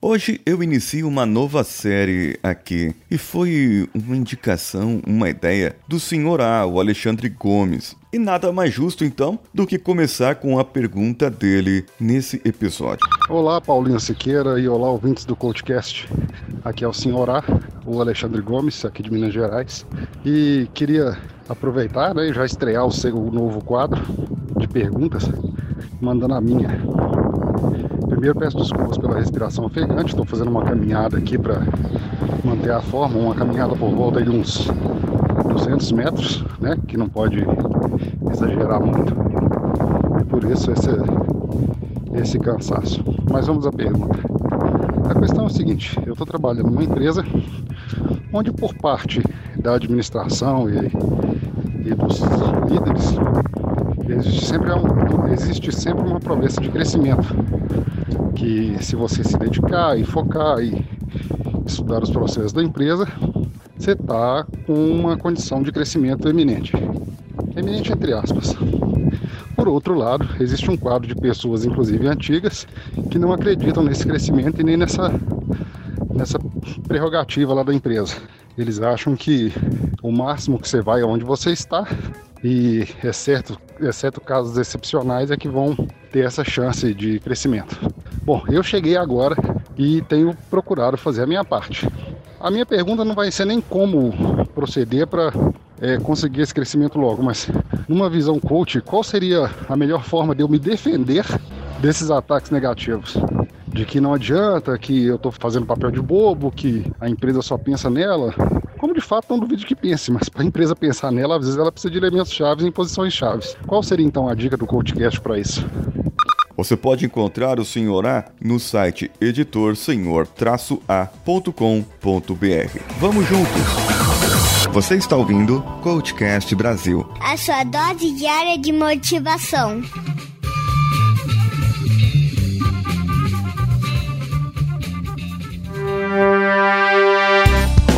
Hoje eu inicio uma nova série aqui e foi uma indicação, uma ideia do senhor A, o Alexandre Gomes. E nada mais justo então do que começar com a pergunta dele nesse episódio. Olá, Paulinho Siqueira e olá, ouvintes do Coachcast. Aqui é o senhor A, o Alexandre Gomes, aqui de Minas Gerais. E queria aproveitar né, e já estrear o, seu, novo quadro de perguntas, mandando a minha. Primeiro peço desculpas pela respiração ofegante, estou fazendo uma caminhada aqui para manter a forma, uma caminhada por volta de uns 200 metros, né, que não pode exagerar muito. E por isso esse, esse cansaço. Mas vamos à pergunta. A questão é o seguinte, eu estou trabalhando numa empresa onde por parte da administração e, e dos líderes existe sempre, um, existe sempre uma promessa de crescimento que se você se dedicar e focar e estudar os processos da empresa, você está com uma condição de crescimento eminente. Eminente entre aspas. Por outro lado, existe um quadro de pessoas, inclusive antigas, que não acreditam nesse crescimento e nem nessa, nessa prerrogativa lá da empresa. Eles acham que o máximo que você vai é onde você está e exceto, exceto casos excepcionais é que vão ter essa chance de crescimento. Bom, eu cheguei agora e tenho procurado fazer a minha parte. A minha pergunta não vai ser nem como proceder para é, conseguir esse crescimento logo, mas numa visão coach, qual seria a melhor forma de eu me defender desses ataques negativos? De que não adianta, que eu estou fazendo papel de bobo, que a empresa só pensa nela. Como de fato não duvido que pense, mas para a empresa pensar nela, às vezes ela precisa de elementos chaves em posições chaves. Qual seria então a dica do CoachCast para isso? Você pode encontrar o Senhor A no site editor-a.com.br. Vamos juntos! Você está ouvindo Coachcast Brasil. A sua dose diária de motivação.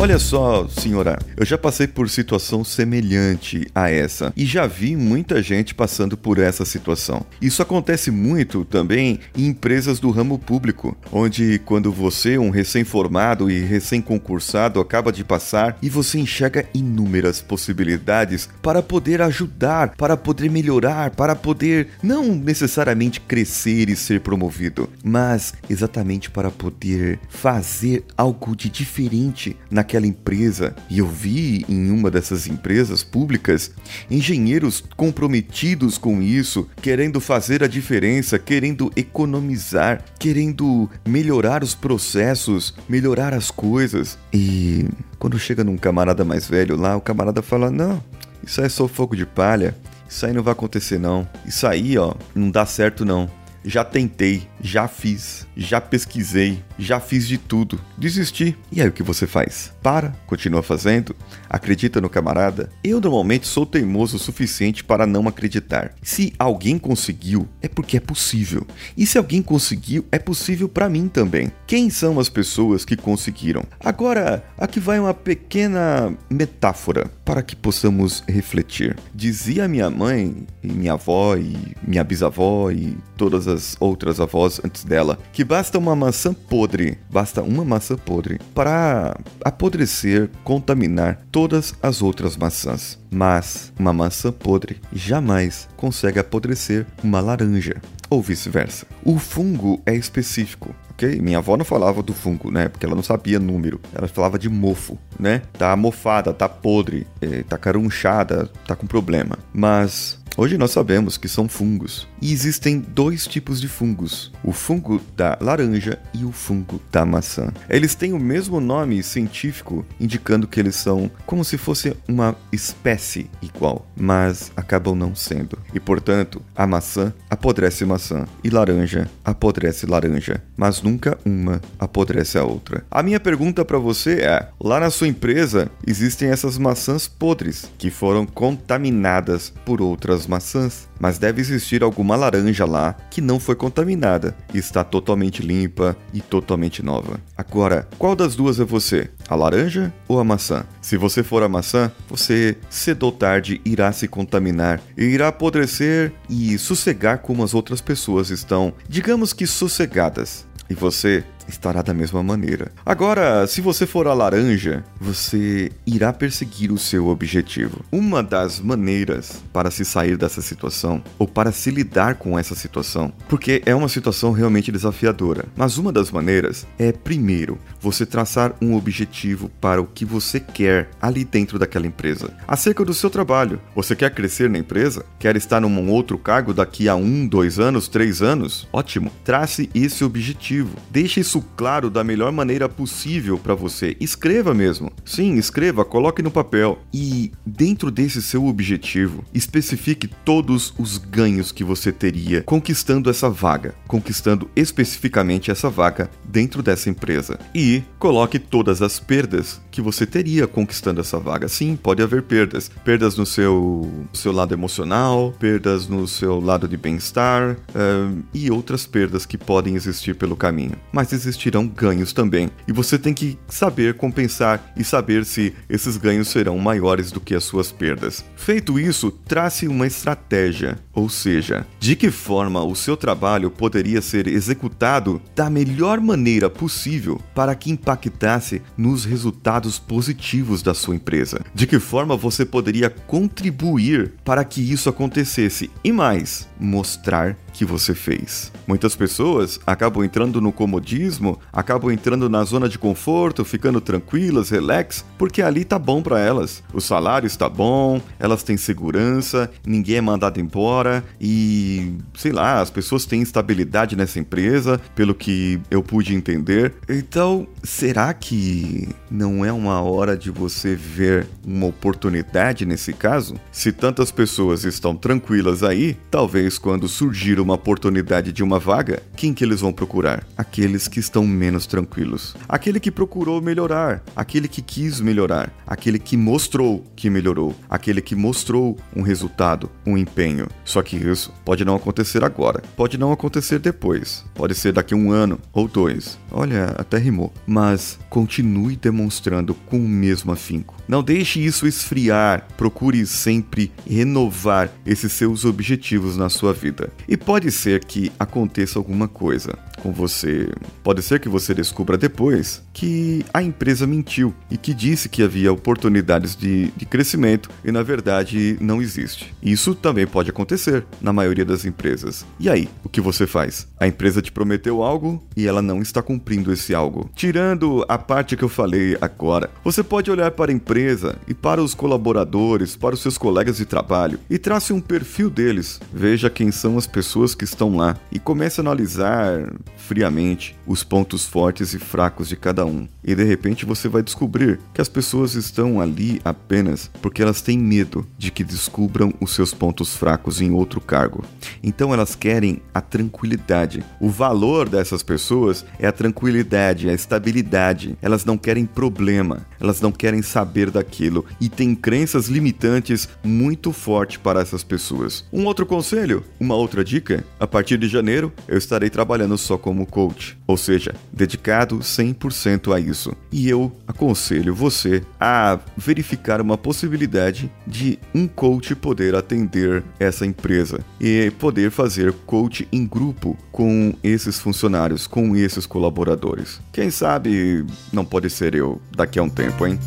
Olha só, senhora, eu já passei por situação semelhante a essa e já vi muita gente passando por essa situação. Isso acontece muito também em empresas do ramo público, onde quando você, um recém-formado e recém-concursado, acaba de passar e você enxerga inúmeras possibilidades para poder ajudar, para poder melhorar, para poder não necessariamente crescer e ser promovido, mas exatamente para poder fazer algo de diferente naquela naquela empresa e eu vi em uma dessas empresas públicas engenheiros comprometidos com isso, querendo fazer a diferença, querendo economizar, querendo melhorar os processos, melhorar as coisas. E quando chega num camarada mais velho lá, o camarada fala: Não, isso aí é só fogo de palha. Isso aí não vai acontecer não. Isso aí, ó, não dá certo não. Já tentei, já fiz, já pesquisei, já fiz de tudo. Desisti. E aí o que você faz? Para, continua fazendo, acredita no camarada? Eu normalmente sou teimoso o suficiente para não acreditar. Se alguém conseguiu, é porque é possível. E se alguém conseguiu, é possível para mim também. Quem são as pessoas que conseguiram? Agora, aqui vai uma pequena metáfora para que possamos refletir. Dizia minha mãe, e minha avó e minha bisavó e todas as outras avós antes dela que basta uma maçã podre, basta uma maçã podre para apodrecer, contaminar todas as outras maçãs. Mas uma maçã podre jamais consegue apodrecer uma laranja, ou vice-versa. O fungo é específico. ok? Minha avó não falava do fungo, né? Porque ela não sabia número. Ela falava de mofo, né? Tá mofada, tá podre, eh, tá carunchada, tá com problema. Mas Hoje nós sabemos que são fungos. E existem dois tipos de fungos: o fungo da laranja e o fungo da maçã. Eles têm o mesmo nome científico, indicando que eles são como se fosse uma espécie igual, mas acabam não sendo. E portanto, a maçã apodrece maçã e laranja apodrece laranja, mas nunca uma apodrece a outra. A minha pergunta para você é: lá na sua empresa existem essas maçãs podres que foram contaminadas por outras maçãs, mas deve existir alguma laranja lá que não foi contaminada e está totalmente limpa e totalmente nova. Agora, qual das duas é você? A laranja ou a maçã? Se você for a maçã, você cedo ou tarde irá se contaminar e irá apodrecer e sossegar como as outras pessoas estão, digamos que sossegadas. E você estará da mesma maneira. Agora, se você for a laranja, você irá perseguir o seu objetivo. Uma das maneiras para se sair dessa situação, ou para se lidar com essa situação, porque é uma situação realmente desafiadora, mas uma das maneiras é, primeiro, você traçar um objetivo para o que você quer ali dentro daquela empresa. Acerca do seu trabalho, você quer crescer na empresa? Quer estar num outro cargo daqui a um, dois anos, três anos? Ótimo! Trace esse objetivo. Deixe isso claro da melhor maneira possível para você. Escreva mesmo. Sim, escreva, coloque no papel. E dentro desse seu objetivo, especifique todos os ganhos que você teria conquistando essa vaga, conquistando especificamente essa vaga dentro dessa empresa. E coloque todas as perdas que você teria conquistando essa vaga. Sim, pode haver perdas. Perdas no seu, seu lado emocional, perdas no seu lado de bem-estar uh, e outras perdas que podem existir pelo caminho. Mas existirão ganhos também. E você tem que saber compensar e saber se esses ganhos serão maiores do que as suas perdas. Feito isso, trace uma estratégia, ou seja, de que forma o seu trabalho poderia ser executado da melhor maneira possível para que impactasse nos resultados positivos da sua empresa. De que forma você poderia contribuir para que isso acontecesse e mais, mostrar que você fez. Muitas pessoas acabam entrando no comodismo, acabam entrando na zona de conforto, ficando tranquilas, relax, porque ali tá bom para elas. O salário está bom, elas têm segurança, ninguém é mandado embora e, sei lá, as pessoas têm estabilidade nessa empresa, pelo que eu pude entender. Então, será que não é uma hora de você ver uma oportunidade nesse caso? Se tantas pessoas estão tranquilas aí, talvez quando surgir uma oportunidade de uma vaga, quem que eles vão procurar? Aqueles que estão menos tranquilos. Aquele que procurou melhorar, aquele que quis melhorar, aquele que mostrou que melhorou, aquele que mostrou um resultado, um empenho. Só que isso pode não acontecer agora, pode não acontecer depois, pode ser daqui a um ano ou dois. Olha, até rimou. Mas continue demonstrando com o mesmo afinco. Não deixe isso esfriar, procure sempre renovar esses seus objetivos na sua vida. E pode ser que aconteça alguma coisa com você. Pode ser que você descubra depois que a empresa mentiu e que disse que havia oportunidades de, de crescimento e na verdade não existe. Isso também pode acontecer na maioria das empresas. E aí, o que você faz? A empresa te prometeu algo e ela não está cumprindo esse algo. Tirando a parte que eu falei agora, você pode olhar para a empresa e para os colaboradores, para os seus colegas de trabalho e trace um perfil deles. Veja quem são as pessoas que estão lá e comece a analisar friamente os pontos fortes e fracos de cada um. E de repente você vai descobrir que as pessoas estão ali apenas porque elas têm medo de que descubram os seus pontos fracos em outro cargo. Então elas querem a tranquilidade. O valor dessas pessoas é a tranquilidade, a estabilidade. Elas não querem problema, elas não querem saber daquilo e têm crenças limitantes muito fortes para essas pessoas. Um outro conselho, uma outra dica: a partir de janeiro eu estarei trabalhando só como coach, ou seja, dedicado 100% a isso. E eu aconselho você a verificar uma possibilidade de um coach poder atender essa empresa e poder fazer coach em grupo com esses funcionários, com esses colaboradores. Quem sabe não pode ser eu daqui a um tempo, hein?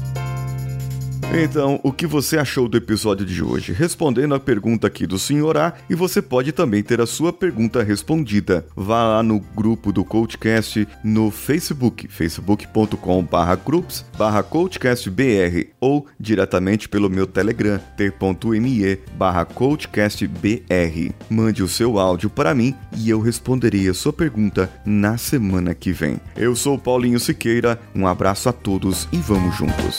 Então, o que você achou do episódio de hoje? Respondendo a pergunta aqui do Sr. A, e você pode também ter a sua pergunta respondida. Vá lá no grupo do Coachcast no Facebook, facebook.com/groups coachcastbr ou diretamente pelo meu Telegram, t.me coachcastbr. Mande o seu áudio para mim e eu responderei a sua pergunta na semana que vem. Eu sou Paulinho Siqueira, um abraço a todos e vamos juntos.